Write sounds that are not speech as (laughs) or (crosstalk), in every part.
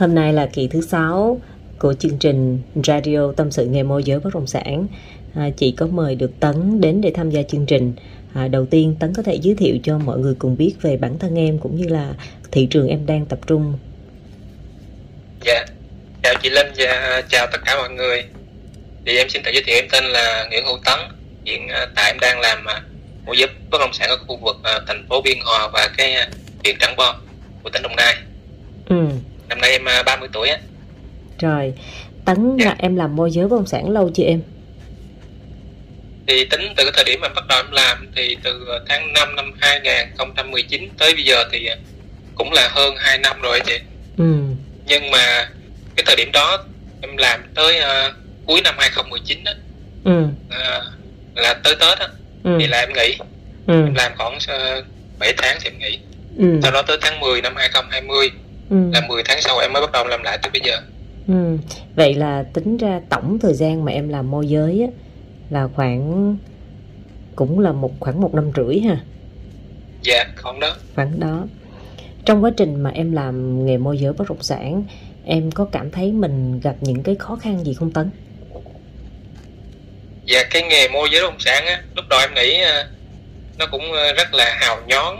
Hôm nay là kỳ thứ sáu của chương trình Radio Tâm sự nghề môi giới bất động sản. À, chị có mời được Tấn đến để tham gia chương trình. À, đầu tiên Tấn có thể giới thiệu cho mọi người cùng biết về bản thân em cũng như là thị trường em đang tập trung. Dạ, chào chị Linh và chào tất cả mọi người. Thì em xin tự giới thiệu em tên là Nguyễn Hữu Tấn. Hiện à, tại em đang làm à, môi giới bất động sản ở khu vực à, thành phố Biên Hòa và cái huyện Trảng Bom của tỉnh Đồng Nai. Ừ. Năm nay em 30 tuổi á. Rồi, Tấn Dạ. là em làm môi giới bất động sản lâu chưa em? Thì tính từ cái thời điểm mà bắt đầu em làm thì từ tháng 5 năm 2019 tới bây giờ thì cũng là hơn 2 năm rồi chị. Ừ. Nhưng mà cái thời điểm đó em làm tới à, cuối năm 2019 á, Ừ. à, là tới Tết á, Ừ. thì là em nghỉ. Ừ. Em làm khoảng uh, 7 tháng thì em nghỉ. Ừ. Sau đó tới tháng 10 năm 2020 Ừ. là 10 tháng sau em mới bắt đầu làm lại tới bây giờ. Ừ. Vậy là tính ra tổng thời gian mà em làm môi giới á, là khoảng cũng là một khoảng một năm rưỡi ha Dạ, còn đó. khoảng đó trong quá trình mà em làm nghề môi giới bất động sản em có cảm thấy mình gặp những cái khó khăn gì không Tấn? Dạ cái nghề môi giới bất động sản á, lúc đầu em nghĩ à, nó cũng à, rất là hào nhón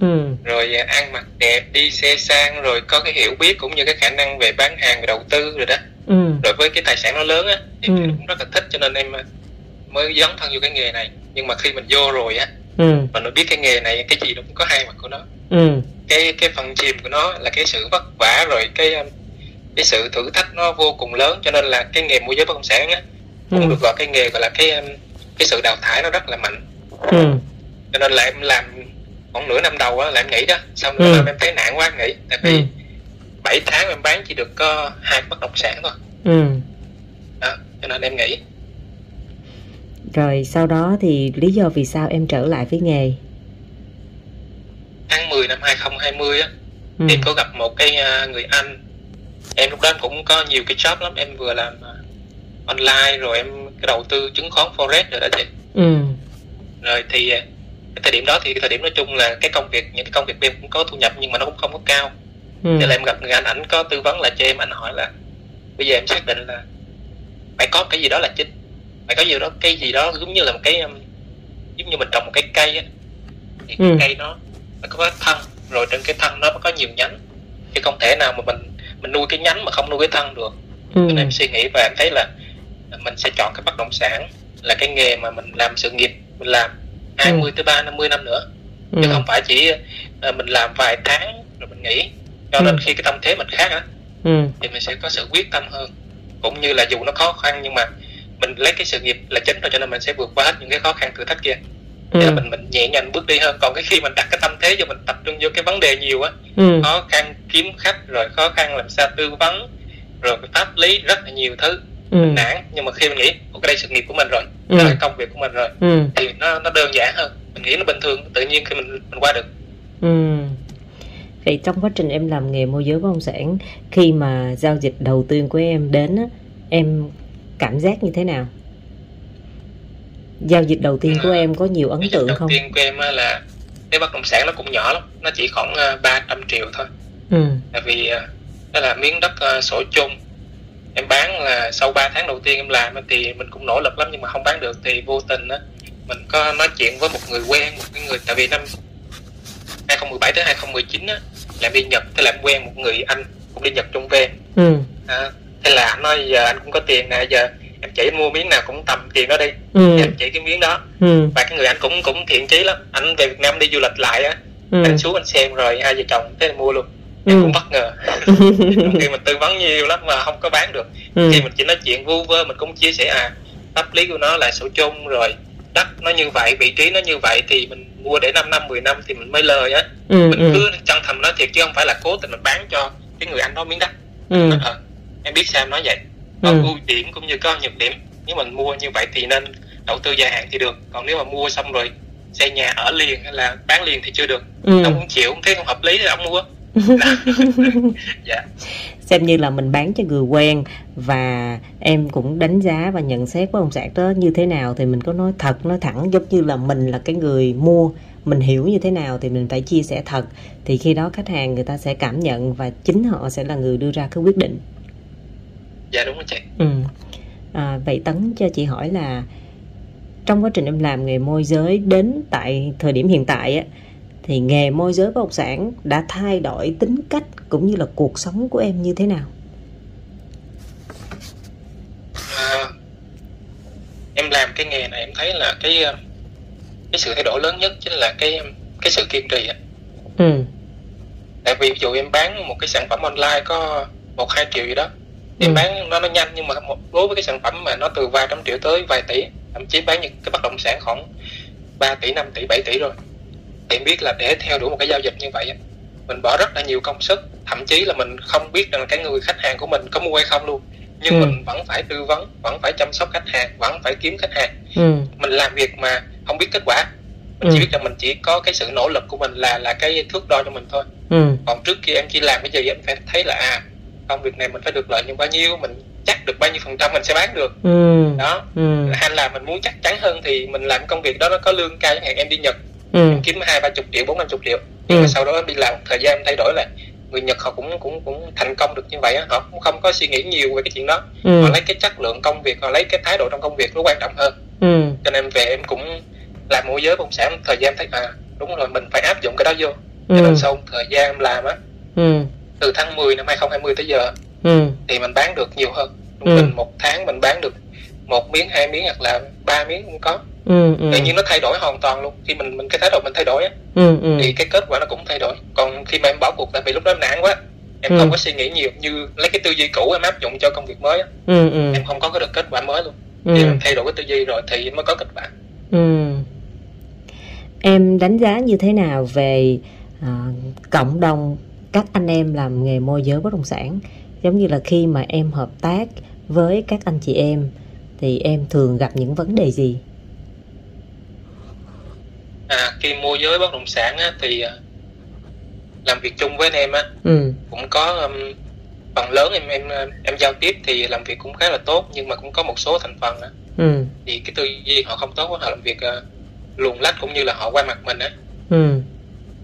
Ừ, rồi à, ăn mặc đẹp, đi xe sang rồi có cái hiểu biết cũng như cái khả năng về bán hàng về đầu tư rồi đó. ừ, Rồi với cái tài sản nó lớn á thì Ừ. cũng rất là thích cho nên em à, mới dấn thân vô cái nghề này. Nhưng mà khi mình vô rồi á, ừ, mình mới biết cái nghề này cái gì nó cũng có hai mặt của nó. ừ, cái cái phần chìm của nó là cái sự vất vả rồi cái um, cái sự thử thách nó vô cùng lớn cho nên là cái nghề môi giới bất động sản á cũng ừ, được gọi cái nghề gọi là cái cái sự đào thải nó rất là mạnh ừ, cho nên là em làm khoảng nửa năm đầu á là em nghỉ đó. Sau nửa Ừ. năm em thấy nản quá em nghỉ. Tại vì ừ, 7 tháng em bán chỉ được có hai bất động sản thôi. Ừ. đó cho nên em nghỉ. Rồi sau đó thì lý do vì sao em trở lại với nghề? tháng 10 năm 2020 á Ừ, thì em có gặp một cái uh, người anh. Em lúc đó em cũng có nhiều cái job lắm. Em vừa làm uh, online rồi em cái đầu tư chứng khoán forex rồi đó chị. Ừ, rồi thì à, cái thời điểm đó thì thời điểm nói chung là cái công việc những cái công việc em cũng có thu nhập nhưng mà nó cũng không có cao. Ừ, thế là em gặp người anh ảnh có tư vấn lại cho em anh hỏi là bây giờ em xác định là phải có cái gì đó là chính. Phải có gì đó cái gì đó giống như là một cái um, giống như mình trồng một cái cây á. Thì cái Ừ. cây nó nó có cái thân rồi trên cái thân nó có nhiều nhánh. Chứ không thể nào mà mình mình nuôi cái nhánh mà không nuôi cái thân được. Ừ, nên em suy nghĩ và em thấy là mình sẽ chọn cái bất động sản là cái nghề mà mình làm sự nghiệp mình làm 20 tới ba 50 năm nữa. Ừ, chứ không phải chỉ ờ, mình làm vài tháng rồi mình nghỉ. Cho nên Ừ. khi cái tâm thế mình khác á ừ, thì mình sẽ có sự quyết tâm hơn. Cũng như là dù nó khó khăn nhưng mà mình lấy cái sự nghiệp là chính rồi cho nên mình sẽ vượt qua hết những cái khó khăn thử thách kia. Ừ, để mình mình nhẹ nhàng bước đi hơn. Còn cái khi mình đặt cái tâm thế cho mình tập trung vô cái vấn đề nhiều á ừ, khó khăn kiếm khách rồi khó khăn làm sao tư vấn rồi pháp lý rất là nhiều thứ ừ, nản. Nhưng mà khi mình nghĩ ok đây sự nghiệp của mình rồi Ừ. là công việc của mình rồi ừ, thì nó nó đơn giản hơn mình nghĩ nó bình thường tự nhiên khi mình mình qua được ừ. Vậy trong quá trình em làm nghề môi giới bất động sản khi mà giao dịch đầu tiên của em đến á, em cảm giác như thế nào? Giao dịch đầu tiên của em có nhiều ấn tượng đầu không? tiên của em á là cái bất động sản nó cũng nhỏ lắm nó chỉ khoảng uh, 300 triệu thôi Ừ, tại vì ờ, đó là miếng đất sổ chung em bán là sau 3 tháng đầu tiên em làm thì mình cũng nỗ lực lắm nhưng mà không bán được thì vô tình á mình có nói chuyện với một người quen một cái người tại vì năm 2017 tới 2019 á là em đi Nhật thế là em quen một người anh cũng đi Nhật chung về ừ, à, thế là anh nói giờ anh cũng có tiền nè giờ em chỉ mua miếng nào cũng tầm tiền đó đi. Ừ, em chỉ cái miếng đó. Ừ, và cái người anh cũng cũng thiện chí lắm. Anh về Việt Nam đi du lịch lại á. Ừ, anh xuống anh xem rồi hai vợ chồng thế là mua luôn ừ, em cũng bất ngờ. Khi mình tư vấn nhiều lắm mà không có bán được. Ừ, khi mình chỉ nói chuyện vu vơ mình cũng chia sẻ à pháp lý của nó là sổ chung rồi đất nó như vậy vị trí nó như vậy thì mình mua để 5 năm 10 năm thì mình mới lời á. Ừ, mình ừ, cứ chân thành nói thiệt chứ không phải là cố tình mình bán cho cái người anh đó miếng đất. Ừ, Ờ, em biết sao em nói vậy. Có ừ, ưu điểm cũng như có nhược điểm. Nếu mình mua như vậy thì nên đầu tư dài hạn thì được. Còn nếu mà mua xong rồi xây nhà ở liền hay là bán liền thì chưa được. Ừ. ông cũng chịu không thấy không hợp lý thì ông mua (laughs) dạ. Xem như là mình bán cho người quen và em cũng đánh giá và nhận xét bất động sản đó như thế nào thì mình có nói thật nói thẳng. Giống như là mình là cái người mua mình hiểu như thế nào thì mình phải chia sẻ thật. Thì khi đó khách hàng người ta sẽ cảm nhận và chính họ sẽ là người đưa ra cái quyết định. Dạ đúng rồi chị. Ừ. à, vậy tấn cho chị hỏi là trong quá trình em làm nghề môi giới đến tại thời điểm hiện tại á thì nghề môi giới bất động sản đã thay đổi tính cách cũng như là cuộc sống của em như thế nào à, em làm cái nghề này em thấy là cái cái sự thay đổi lớn nhất chính là cái cái sự kiên trì ừ. tại vì ví dụ em bán một cái sản phẩm online có một hai triệu gì đó em ừ. bán nó nó nhanh nhưng mà đối với cái sản phẩm mà nó từ vài trăm triệu tới vài tỷ thậm chí bán những cái bất động sản khoảng 3 tỷ 5 tỷ 7 tỷ rồi em biết là để theo đuổi một cái giao dịch như vậy mình bỏ rất là nhiều công sức thậm chí là mình không biết rằng cái người khách hàng của mình có mua hay không luôn nhưng ừ. mình vẫn phải tư vấn vẫn phải chăm sóc khách hàng vẫn phải kiếm khách hàng ừ. mình làm việc mà không biết kết quả mình ừ. chỉ biết rằng mình chỉ có cái sự nỗ lực của mình là là cái thước đo cho mình thôi ừ. còn trước khi em chỉ làm cái gì em phải thấy là à công việc này mình phải được lợi nhuận bao nhiêu mình chắc được bao nhiêu phần trăm mình sẽ bán được ừ. đó ừ. hay là mình muốn chắc chắn hơn thì mình làm công việc đó nó có lương cao chẳng hạn em đi nhật ừ. em kiếm hai ba chục triệu bốn năm chục triệu nhưng ừ. mà sau đó em đi làm thời gian em thay đổi lại người Nhật họ cũng cũng cũng thành công được như vậy á họ cũng không có suy nghĩ nhiều về cái chuyện đó ừ. họ lấy cái chất lượng công việc họ lấy cái thái độ trong công việc nó quan trọng hơn ừ. cho nên về em cũng làm môi giới bất động sản thời gian thấy à đúng rồi mình phải áp dụng cái đó vô cho ừ. nên sau thời gian em làm á ừ. từ tháng 10 năm 2020 tới giờ ừ. thì mình bán được nhiều hơn trung ừ. một tháng mình bán được một miếng hai miếng hoặc là ba miếng cũng có ừ. ừ. tự nhiên nó thay đổi hoàn toàn luôn khi mình mình cái thái độ mình thay đổi á ừ. ừ. thì cái kết quả nó cũng thay đổi còn khi mà em bỏ cuộc tại vì lúc đó em nản quá em Ừ. không có suy nghĩ nhiều như lấy cái tư duy cũ em áp dụng cho công việc mới á ừ. ừ. em không có được kết quả mới luôn ừ. thì em thay đổi cái tư duy rồi thì mới có kết quả Ừ. Em đánh giá như thế nào về à, cộng đồng các anh em làm nghề môi giới bất động sản giống như là khi mà em hợp tác với các anh chị em thì em thường gặp những vấn đề gì? À khi môi giới bất động sản á, thì à, làm việc chung với anh em á Ừ. cũng có um, phần lớn em em em giao tiếp thì làm việc cũng khá là tốt nhưng mà cũng có một số thành phần á Ừ. thì cái tư duy họ không tốt họ làm việc uh, luồn lách cũng như là họ qua mặt mình á Ừ.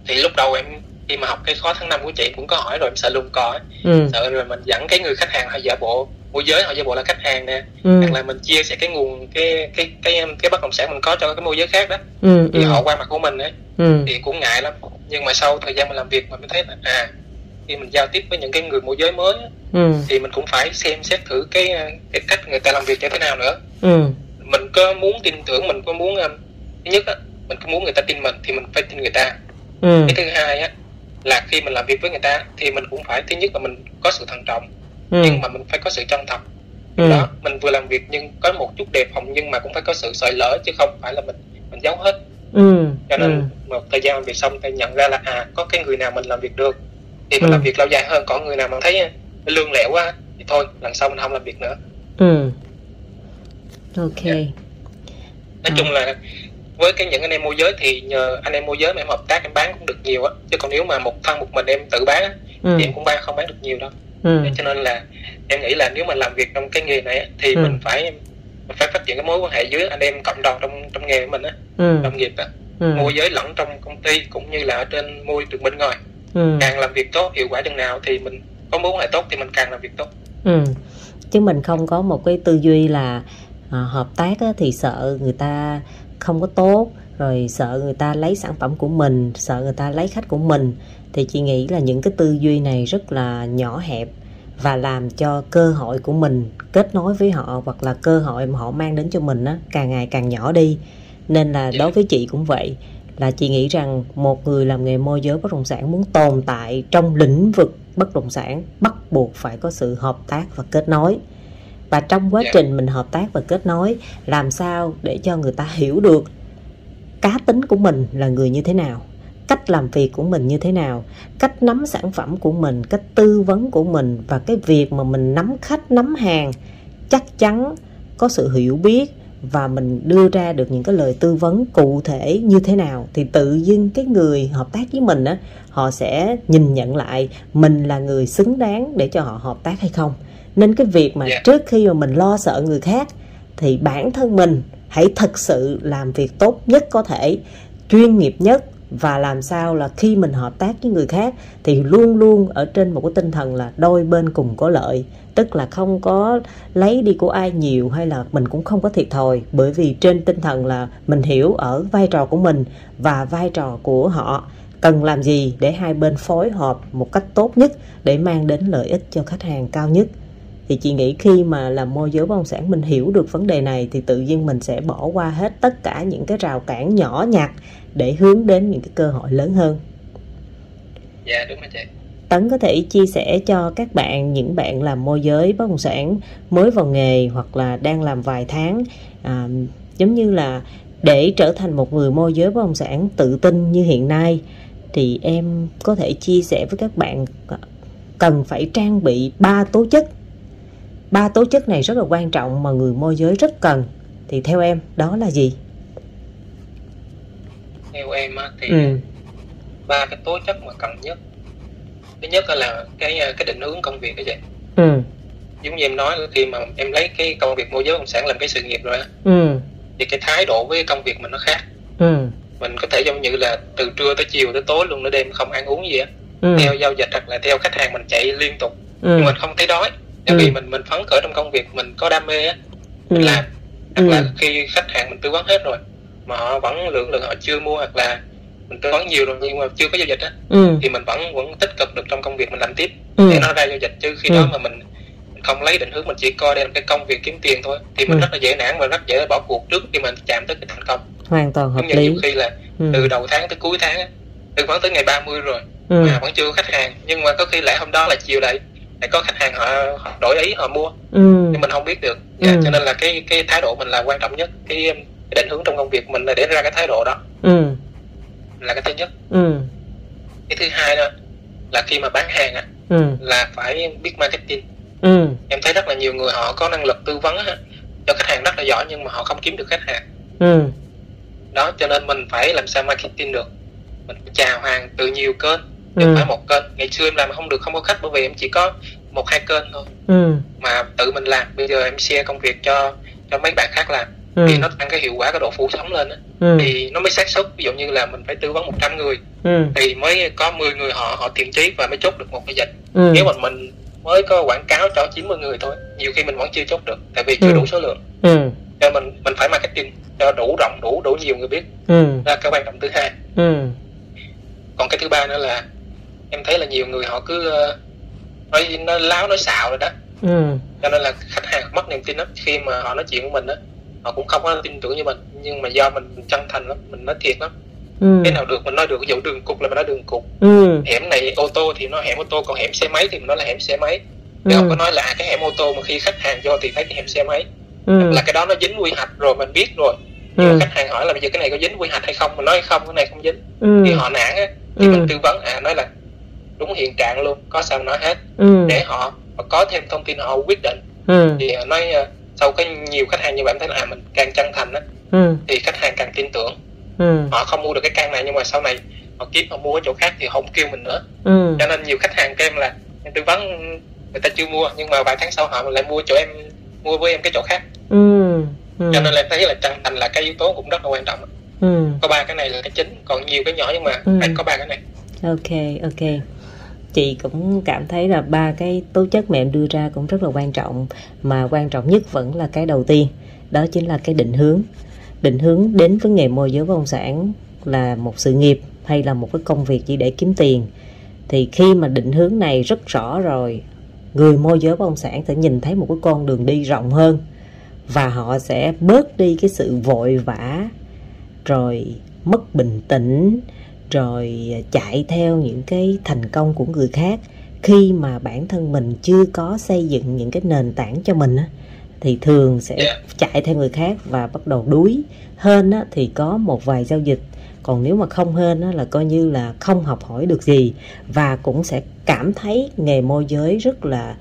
thì lúc đầu em khi mà học cái khóa tháng năm của chị cũng có hỏi rồi em sợ lùng cò Ừ. sợ rồi mình dẫn cái người khách hàng họ giả bộ môi giới họ giả bộ là khách hàng nè Ừ. hoặc là mình chia sẻ cái nguồn cái cái cái cái bất động sản mình có cho cái môi giới khác đó Ừ. thì Ừ. họ qua mặt của mình ấy Ừ. thì cũng ngại lắm nhưng mà sau thời gian mình làm việc mình mới thấy là à khi mình giao tiếp với những cái người môi giới mới Ừ. thì mình cũng phải xem xét thử cái cái cách người ta làm việc như thế nào nữa Ừ. mình có muốn tin tưởng mình có muốn um, thứ nhất á mình có muốn người ta tin mình thì mình phải tin người ta Ừ. cái thứ hai á là khi mình làm việc với người ta thì mình cũng phải thứ nhất là mình có sự thận trọng Ừ. nhưng mà mình phải có sự chân thật Ừ. đó mình vừa làm việc nhưng có một chút đề phòng nhưng mà cũng phải có sự sợi lỡ chứ không phải là mình mình giấu hết Ừ. cho nên Ừ. một thời gian làm việc xong thì nhận ra là à có cái người nào mình làm việc được thì mình Ừ. làm việc lâu dài hơn còn người nào mà thấy à, lương lẹo quá thì thôi lần sau mình không làm việc nữa Ừ. Ok. nói Ừ. chung là với cái những anh em môi giới thì nhờ anh em môi giới mà em hợp tác em bán cũng được nhiều á chứ còn nếu mà một thân một mình em tự bán á, Ừ. thì em cũng bán không bán được nhiều đâu Ừ. cho nên là em nghĩ là nếu mà làm việc trong cái nghề này thì Ừ. mình phải mình phải phát triển cái mối quan hệ với anh em cộng đồng trong trong nghề của mình á Ừ. đồng nghiệp á Ừ. môi giới lẫn trong công ty cũng như là ở trên môi trường bên ngoài Ừ. càng làm việc tốt hiệu quả chừng nào thì mình có mối quan hệ tốt thì mình càng làm việc tốt Ừ. Chứ mình không có một cái tư duy là à, hợp tác á, thì sợ người ta không có tốt rồi sợ người ta lấy sản phẩm của mình sợ người ta lấy khách của mình. Thì chị nghĩ là những cái tư duy này rất là nhỏ hẹp và làm cho cơ hội của mình kết nối với họ hoặc là cơ hội mà họ mang đến cho mình á càng ngày càng nhỏ đi. Nên là đối với chị cũng vậy là chị nghĩ rằng một người làm nghề môi giới bất động sản muốn tồn tại trong lĩnh vực bất động sản bắt buộc phải có sự hợp tác và kết nối. Và trong quá Dạ. trình mình hợp tác và kết nối làm sao để cho người ta hiểu được cá tính của mình là người như thế nào? Cách làm việc của mình như thế nào? Cách nắm sản phẩm của mình cách tư vấn của mình và cái việc mà mình nắm khách nắm hàng chắc chắn có sự hiểu biết và mình đưa ra được những cái lời tư vấn cụ thể như thế nào thì tự dưng cái người hợp tác với mình á họ sẽ nhìn nhận lại mình là người xứng đáng để cho họ hợp tác hay không. Nên cái việc mà Dạ. trước khi mà mình lo sợ người khác thì bản thân mình hãy thật sự làm việc tốt nhất có thể, chuyên nghiệp nhất, và làm sao là khi mình hợp tác với người khác thì luôn luôn ở trên một cái tinh thần là đôi bên cùng có lợi. Tức là không có lấy đi của ai nhiều hay là mình cũng không có thiệt thòi, bởi vì trên tinh thần là mình hiểu ở vai trò của mình và vai trò của họ. Cần làm gì để hai bên phối hợp một cách tốt nhất để mang đến lợi ích cho khách hàng cao nhất? Thì chị nghĩ khi mà làm môi giới bất động sản mình hiểu được vấn đề này thì tự nhiên mình sẽ bỏ qua hết tất cả những cái rào cản nhỏ nhặt để hướng đến những cái cơ hội lớn hơn. Dạ đúng rồi chị. Tấn có thể chia sẻ cho các bạn những bạn làm môi giới bất động sản mới vào nghề hoặc là đang làm vài tháng à, giống như là để trở thành một người môi giới bất động sản tự tin như hiện nay thì em có thể chia sẻ với các bạn cần phải trang bị ba tố chất ba tố chất này rất là quan trọng mà người môi giới rất cần thì theo em đó là gì theo em á, thì ừ. ba cái tố chất mà cần nhất thứ nhất là cái cái định hướng công việc cái vậy ừ. giống như em nói khi mà em lấy cái công việc môi giới bất sản làm cái sự nghiệp rồi á ừ. thì cái thái độ với công việc mình nó khác ừ. mình có thể giống như là từ trưa tới chiều tới tối luôn nửa đêm không ăn uống gì á ừ. theo giao dịch hoặc là theo khách hàng mình chạy liên tục ừ. nhưng mình không thấy đói tại ừ. vì mình mình phấn khởi trong công việc mình có đam mê á mình ừ. làm hoặc ừ. là khi khách hàng mình tư vấn hết rồi mà họ vẫn lượng lượng họ chưa mua hoặc là mình tư vấn nhiều rồi nhưng mà chưa có giao dịch á ừ. thì mình vẫn vẫn tích cực được trong công việc mình làm tiếp ừ. để nó ra giao dịch chứ khi ừ. đó mà mình không lấy định hướng mình chỉ coi đây là cái công việc kiếm tiền thôi thì mình ừ. rất là dễ nản và rất dễ bỏ cuộc trước khi mình chạm tới cái thành công hoàn toàn hợp lý nhiều khi là ừ. từ đầu tháng tới cuối tháng tư vấn tới ngày 30 rồi ừ. mà vẫn chưa có khách hàng nhưng mà có khi lại hôm đó là chiều lại lại có khách hàng họ, họ đổi ý họ mua ừ. nhưng mình không biết được ừ. yeah, cho nên là cái cái thái độ mình là quan trọng nhất cái, cái định hướng trong công việc mình là để ra cái thái độ đó ừ. là cái thứ nhất ừ. cái thứ hai đó là khi mà bán hàng á ừ. là phải biết marketing ừ. em thấy rất là nhiều người họ có năng lực tư vấn á, cho khách hàng rất là giỏi nhưng mà họ không kiếm được khách hàng ừ. đó cho nên mình phải làm sao marketing được mình phải chào hàng từ nhiều kênh đừng ừ. phải một kênh ngày xưa em làm không được không có khách bởi vì em chỉ có một hai kênh thôi ừ. mà tự mình làm bây giờ em share công việc cho cho mấy bạn khác làm ừ. thì nó tăng cái hiệu quả cái độ phủ sóng lên á ừ. thì nó mới xác suất ví dụ như là mình phải tư vấn 100 người ừ. thì mới có 10 người họ họ thiện chí và mới chốt được một cái dịch ừ. nếu mà mình mới có quảng cáo cho 90 người thôi nhiều khi mình vẫn chưa chốt được tại vì chưa ừ. đủ số lượng ừ. cho mình mình phải marketing cho đủ rộng đủ đủ nhiều người biết ừ. là cái quan trọng thứ hai ừ. còn cái thứ ba nữa là em thấy là nhiều người họ cứ uh, nói nó láo nói xạo rồi đó ừ. cho nên là khách hàng mất niềm tin lắm khi mà họ nói chuyện với mình á họ cũng không có tin tưởng như mình nhưng mà do mình chân thành lắm mình nói thiệt lắm ừ. cái nào được mình nói được ví dụ đường cục là mình nói đường cục ừ. hẻm này ô tô thì nó hẻm ô tô còn hẻm xe máy thì mình nói là hẻm xe máy chứ ừ. không có nói là cái hẻm ô tô mà khi khách hàng cho thì thấy cái hẻm xe máy ừ. là cái đó nó dính quy hoạch rồi mình biết rồi nhưng ừ. khách hàng hỏi là bây giờ cái này có dính quy hoạch hay không mình nói không cái này không dính ừ. thì họ nản á thì ừ. mình tư vấn à nói là đúng hiện trạng luôn có sao nói hết ừ. để họ, họ có thêm thông tin họ quyết định ừ. thì nói uh, sau cái nhiều khách hàng như em thấy là à, mình càng chân thành á ừ. thì khách hàng càng tin tưởng ừ. họ không mua được cái căn này nhưng mà sau này họ kiếm họ mua ở chỗ khác thì không kêu mình nữa ừ. cho nên nhiều khách hàng của em là em tư vấn người ta chưa mua nhưng mà vài tháng sau họ lại mua chỗ em mua với em cái chỗ khác ừ. Ừ. cho nên là em thấy là chân thành là cái yếu tố cũng rất là quan trọng ừ. có ba cái này là cái chính còn nhiều cái nhỏ nhưng mà ừ. phải có ba cái này ok ok chị cũng cảm thấy là ba cái tố chất mà em đưa ra cũng rất là quan trọng, mà quan trọng nhất vẫn là cái đầu tiên, đó chính là cái định hướng. Định hướng đến với nghề môi giới bất động sản là một sự nghiệp hay là một cái công việc chỉ để kiếm tiền. Thì khi mà định hướng này rất rõ rồi, người môi giới bất động sản sẽ nhìn thấy một cái con đường đi rộng hơn và họ sẽ bớt đi cái sự vội vã, rồi mất bình tĩnh rồi chạy theo những cái thành công của người khác. Khi mà bản thân mình chưa có xây dựng những cái nền tảng cho mình á thì thường sẽ dạ. chạy theo người khác và bắt đầu đuối. Hơn á, thì có một vài giao dịch. Còn nếu mà không hơn á, là coi như là không học hỏi được gì. Và cũng sẽ cảm thấy nghề môi giới rất là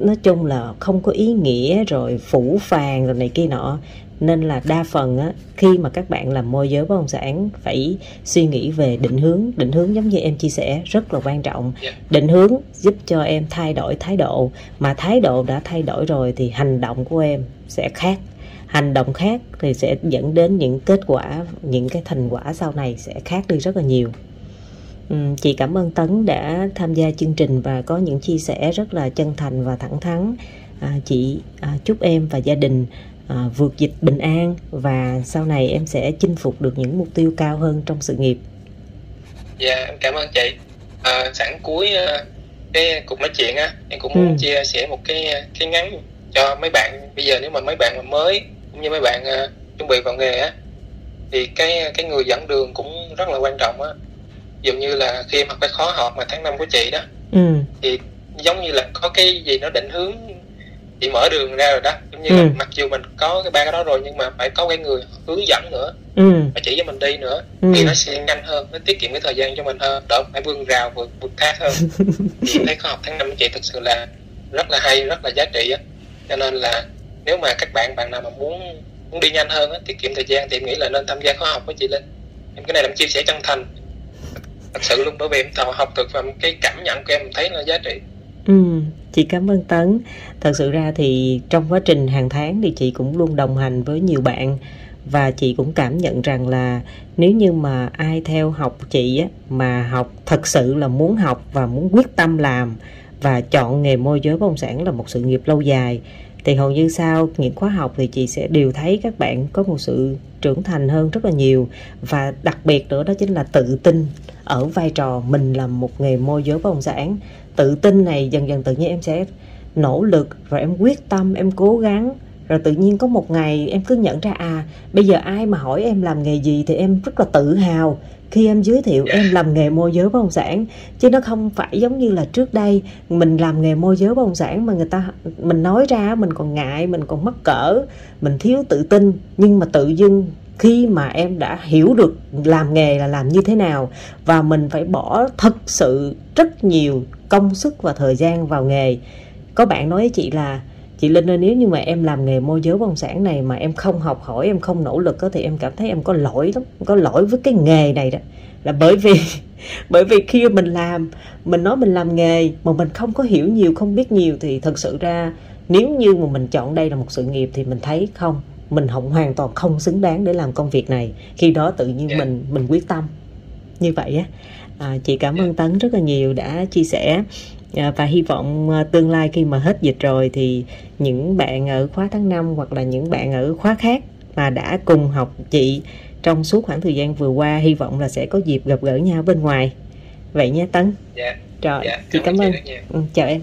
nói chung là không có ý nghĩa rồi phủ phàng rồi này kia nọ nên là đa phần á, khi mà các bạn làm môi giới bất động sản phải suy nghĩ về định hướng định hướng giống như em chia sẻ rất là quan trọng. Dạ. định hướng giúp cho em thay đổi thái độ. Mà thái độ đã thay đổi rồi thì hành động của em sẽ khác. Hành động khác thì sẽ dẫn đến những kết quả những cái thành quả sau này sẽ khác đi rất là nhiều. Chị cảm ơn tấn đã tham gia chương trình và có những chia sẻ rất là chân thành và thẳng thắn. À, chị à, chúc em và gia đình à, vượt dịch bình an và sau này em sẽ chinh phục được những mục tiêu cao hơn trong sự nghiệp dạ em cảm ơn chị à, sẵn cuối uh, cái cuộc nói chuyện á em cũng muốn ừ. chia sẻ một cái cái ngắn cho mấy bạn bây giờ nếu mà mấy bạn mà mới cũng như mấy bạn uh, chuẩn bị vào nghề á thì cái cái người dẫn đường cũng rất là quan trọng á dường như là khi mà cái khó học mà tháng năm của chị đó ừ. thì giống như là có cái gì nó định hướng chị mở đường ra rồi đó. Giống như ừ. là mặc dù mình có cái ba cái đó rồi nhưng mà phải có cái người hướng dẫn nữa. Ừ. mà chỉ cho mình đi nữa. Ừ. thì nó sẽ nhanh hơn nó tiết kiệm cái thời gian cho mình hơn. Đỡ phải vươn rào vượt vượt thác hơn. (laughs) Thì thấy khóa học tháng năm chị thực sự là rất là hay rất là giá trị á. Cho nên là nếu mà các bạn bạn nào mà muốn muốn đi nhanh hơn á tiết kiệm thời gian thì em nghĩ là nên tham gia khóa học với chị linh. Em cái này làm chia sẻ chân thành. Thật sự luôn bởi vì em thọ học thực và cái cảm nhận của em thấy là giá trị ừ chị cảm ơn tấn. Thật sự ra thì trong quá trình hàng tháng thì chị cũng luôn đồng hành với nhiều bạn và chị cũng cảm nhận rằng là nếu như mà ai theo học chị á, mà học thật sự là muốn học và muốn quyết tâm làm và chọn nghề môi giới bất động sản là một sự nghiệp lâu dài thì hầu như sau những khóa học thì chị sẽ đều thấy các bạn có một sự trưởng thành hơn rất là nhiều. Và đặc biệt nữa đó chính là tự tin ở vai trò mình là một nghề môi giới bất động sản. Tự tin này dần dần tự nhiên em sẽ nỗ lực rồi em quyết tâm, em cố gắng rồi tự nhiên có một ngày em cứ nhận ra à bây giờ ai mà hỏi em làm nghề gì thì em rất là tự hào khi em giới thiệu em làm nghề môi giới bất động sản. Chứ nó không phải giống như là trước đây mình làm nghề môi giới bất động sản mà người ta, mình nói ra mình còn ngại, mình còn mắc cỡ, mình thiếu tự tin. Nhưng mà tự dưng khi mà em đã hiểu được làm nghề là làm như thế nào và mình phải bỏ thật sự rất nhiều công sức và thời gian vào nghề. Có bạn nói với chị là chị Linh ơi nếu như mà em làm nghề môi giới bất động sản này mà em không học hỏi em không nỗ lực thì em cảm thấy em có lỗi lắm có lỗi với cái nghề này đó. Là bởi vì (laughs) bởi vì khi mình làm mình nói mình làm nghề mà mình không có hiểu nhiều không biết nhiều thì thật sự ra nếu như mà mình chọn đây là một sự nghiệp thì mình thấy không mình không hoàn toàn không xứng đáng để làm công việc này. Khi đó tự nhiên mình mình quyết tâm. Như vậy á. À, chị cảm ơn tấn rất là nhiều đã chia sẻ và hy vọng à, tương lai khi mà hết dịch rồi thì những bạn ở khóa tháng 5 hoặc là những bạn ở khóa khác mà đã cùng học chị trong suốt khoảng thời gian vừa qua hy vọng là sẽ có dịp gặp gỡ nhau bên ngoài. Vậy nha tấn. Dạ. Rồi dạ, chị cảm, cảm ơn. ừ, chào em